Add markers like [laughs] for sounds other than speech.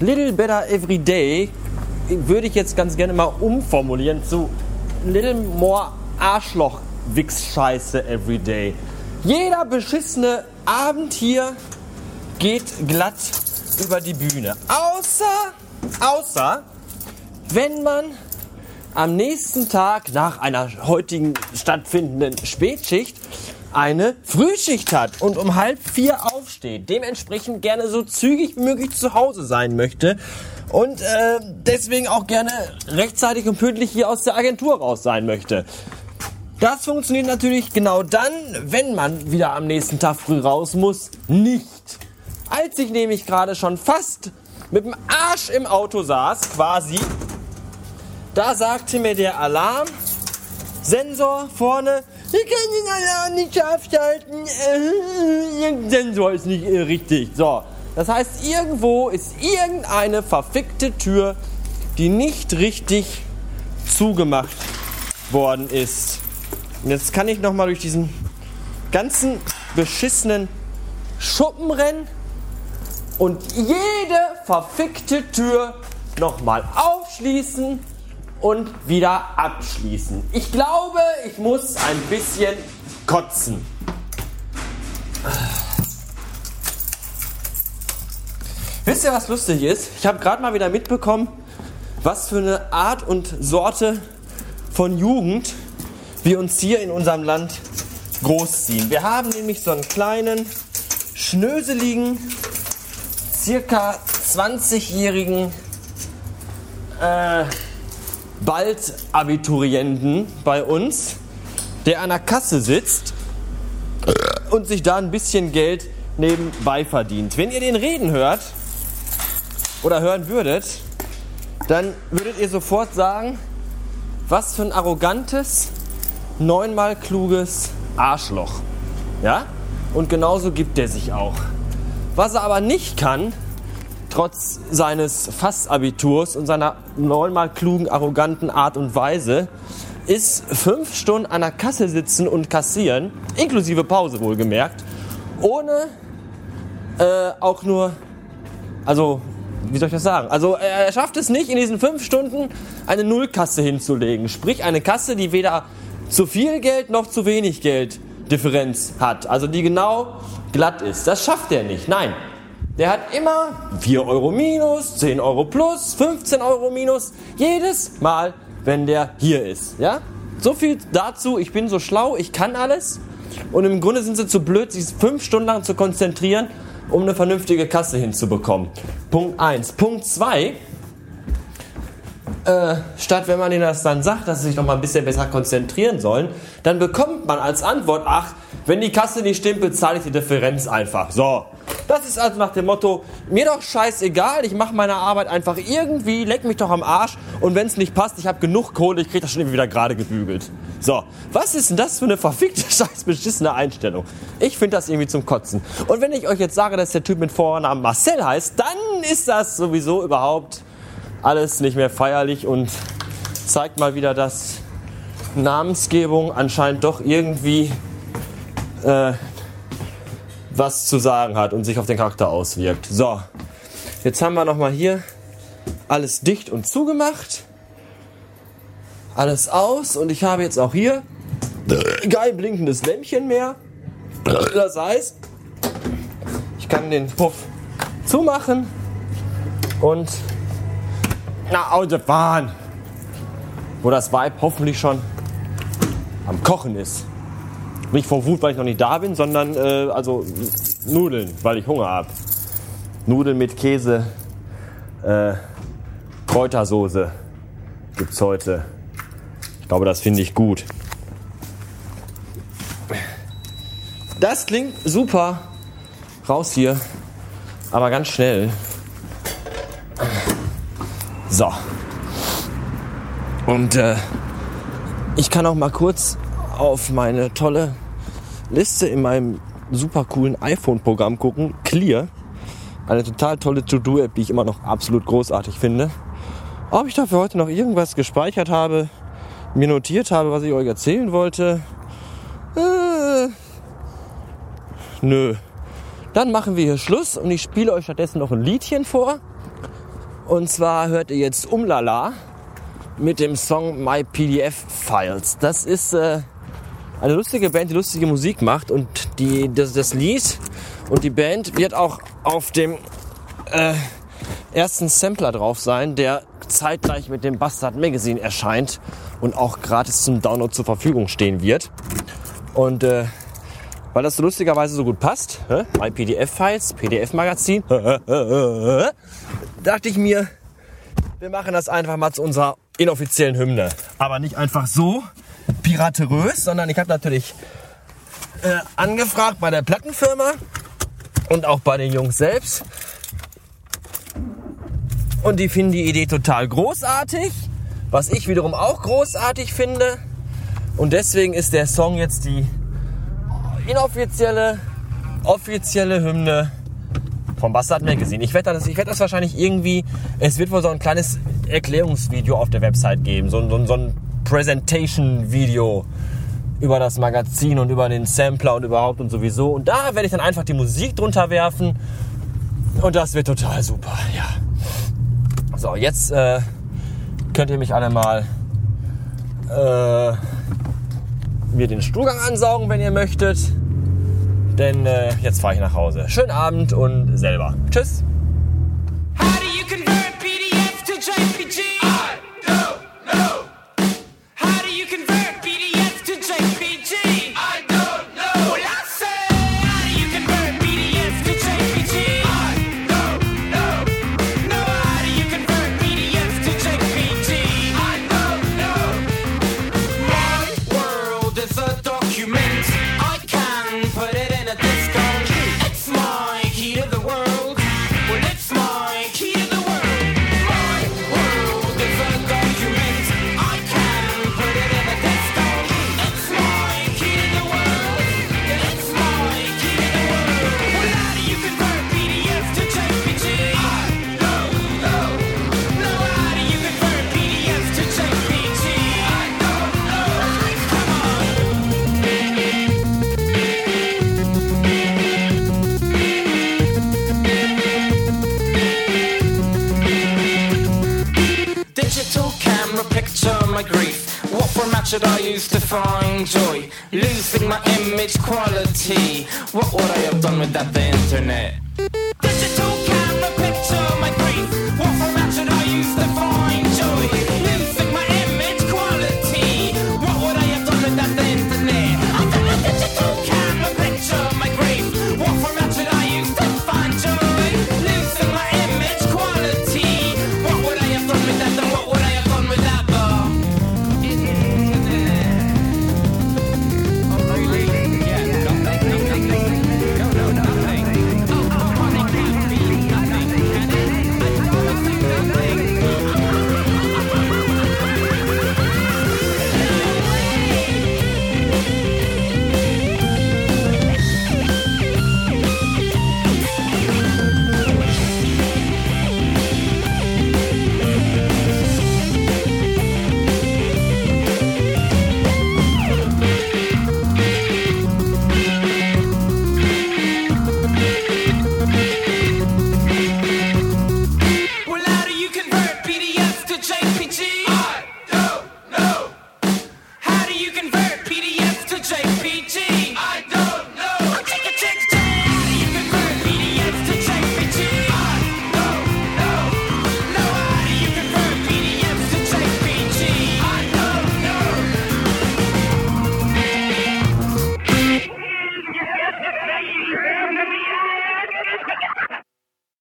Little Better Everyday würde ich jetzt ganz gerne mal umformulieren zu Little More Arschloch-Wichs-Scheiße Everyday. Jeder beschissene Abend hier geht glatt über die Bühne. Außer, außer, wenn man am nächsten Tag nach einer heutigen stattfindenden Spätschicht eine Frühschicht hat und um halb vier aufsteht, dementsprechend gerne so zügig wie möglich zu Hause sein möchte und äh, deswegen auch gerne rechtzeitig und pünktlich hier aus der Agentur raus sein möchte. Das funktioniert natürlich genau dann, wenn man wieder am nächsten Tag früh raus muss, nicht. Als ich nämlich gerade schon fast mit dem Arsch im Auto saß, quasi, da sagte mir der Alarm, Sensor vorne, ich kann den Alarm nicht abschalten. [laughs] Der Sensor ist nicht äh, richtig. So, das heißt, irgendwo ist irgendeine verfickte Tür, die nicht richtig zugemacht worden ist. Und jetzt kann ich noch mal durch diesen ganzen beschissenen Schuppen rennen und jede verfickte Tür noch mal aufschließen und wieder abschließen. Ich glaube, ich muss ein bisschen kotzen. Wisst ihr, was lustig ist? Ich habe gerade mal wieder mitbekommen, was für eine Art und Sorte von Jugend wir uns hier in unserem Land großziehen. Wir haben nämlich so einen kleinen, schnöseligen, circa 20-jährigen äh, bald Abiturienten bei uns, der an der Kasse sitzt und sich da ein bisschen Geld nebenbei verdient. Wenn ihr den reden hört oder hören würdet, dann würdet ihr sofort sagen, was für ein arrogantes, neunmal kluges Arschloch. Ja? Und genauso gibt er sich auch. Was er aber nicht kann, trotz seines Fassabiturs und seiner neunmal klugen, arroganten Art und Weise, ist fünf Stunden an der Kasse sitzen und kassieren, inklusive Pause wohlgemerkt, ohne äh, auch nur, also wie soll ich das sagen? Also er schafft es nicht, in diesen fünf Stunden eine Nullkasse hinzulegen. Sprich eine Kasse, die weder zu viel Geld noch zu wenig Geld Differenz hat. Also die genau glatt ist. Das schafft er nicht. Nein. Der hat immer 4 Euro minus, 10 Euro plus, 15 Euro minus. Jedes Mal, wenn der hier ist. Ja? So viel dazu. Ich bin so schlau, ich kann alles. Und im Grunde sind sie zu blöd, sich fünf Stunden lang zu konzentrieren, um eine vernünftige Kasse hinzubekommen. Punkt 1. Punkt 2. Äh, statt wenn man ihnen das dann sagt, dass sie sich noch mal ein bisschen besser konzentrieren sollen, dann bekommt man als Antwort, ach, wenn die Kasse nicht stimmt, bezahle ich die Differenz einfach. So. Das ist also nach dem Motto, mir doch scheißegal, ich mache meine Arbeit einfach irgendwie, leck mich doch am Arsch und wenn es nicht passt, ich habe genug Kohle, ich kriege das schon irgendwie wieder gerade gebügelt. So, was ist denn das für eine verfickte, [laughs] scheiß beschissene Einstellung? Ich finde das irgendwie zum Kotzen. Und wenn ich euch jetzt sage, dass der Typ mit Vornamen Marcel heißt, dann ist das sowieso überhaupt alles nicht mehr feierlich und zeigt mal wieder, dass Namensgebung anscheinend doch irgendwie äh, was zu sagen hat und sich auf den Charakter auswirkt. So, jetzt haben wir nochmal hier alles dicht und zugemacht. Alles aus und ich habe jetzt auch hier kein blinkendes Lämpchen mehr. Das heißt, ich kann den Puff zumachen und nach Hause fahren. Wo das Weib hoffentlich schon am Kochen ist. Nicht vor Wut, weil ich noch nicht da bin, sondern äh, also Nudeln, weil ich Hunger habe. Nudeln mit Käse, äh, Kräutersoße gibt's heute. Ich glaube, das finde ich gut. Das klingt super. Raus hier. Aber ganz schnell. So. Und äh, Ich kann auch mal kurz auf meine tolle Liste in meinem super coolen iPhone-Programm gucken. Clear. Eine total tolle To-Do-App, die ich immer noch absolut großartig finde. Ob ich dafür heute noch irgendwas gespeichert habe, mir notiert habe, was ich euch erzählen wollte. Äh, nö. Dann machen wir hier Schluss und ich spiele euch stattdessen noch ein Liedchen vor. Und zwar hört ihr jetzt Umlala mit dem Song My PDF Files. Das ist äh, eine lustige Band, die lustige Musik macht und die, das, das Lied und die Band wird auch auf dem äh, ersten Sampler drauf sein, der zeitgleich mit dem Bastard Magazine erscheint und auch gratis zum Download zur Verfügung stehen wird. Und äh, weil das so lustigerweise so gut passt, hä? My PDF-Files, PDF-Magazin, [laughs] dachte ich mir, wir machen das einfach mal zu unserer inoffiziellen Hymne. Aber nicht einfach so piraterös, sondern ich habe natürlich äh, angefragt bei der Plattenfirma und auch bei den Jungs selbst. Und die finden die Idee total großartig, was ich wiederum auch großartig finde. Und deswegen ist der Song jetzt die inoffizielle, offizielle Hymne vom Bastard Magazine. Ich werde das, ich werd das wahrscheinlich irgendwie, es wird wohl so ein kleines Erklärungsvideo auf der Website geben, so, so, so ein Presentation-Video über das Magazin und über den Sampler und überhaupt und sowieso. Und da werde ich dann einfach die Musik drunter werfen und das wird total super, ja. So, jetzt äh, könnt ihr mich alle mal äh, mir den Stuhlgang ansaugen, wenn ihr möchtet. Denn äh, jetzt fahre ich nach Hause. Schönen Abend und selber. Tschüss. Should I use to find joy? Losing my image quality. What would I have done without the internet?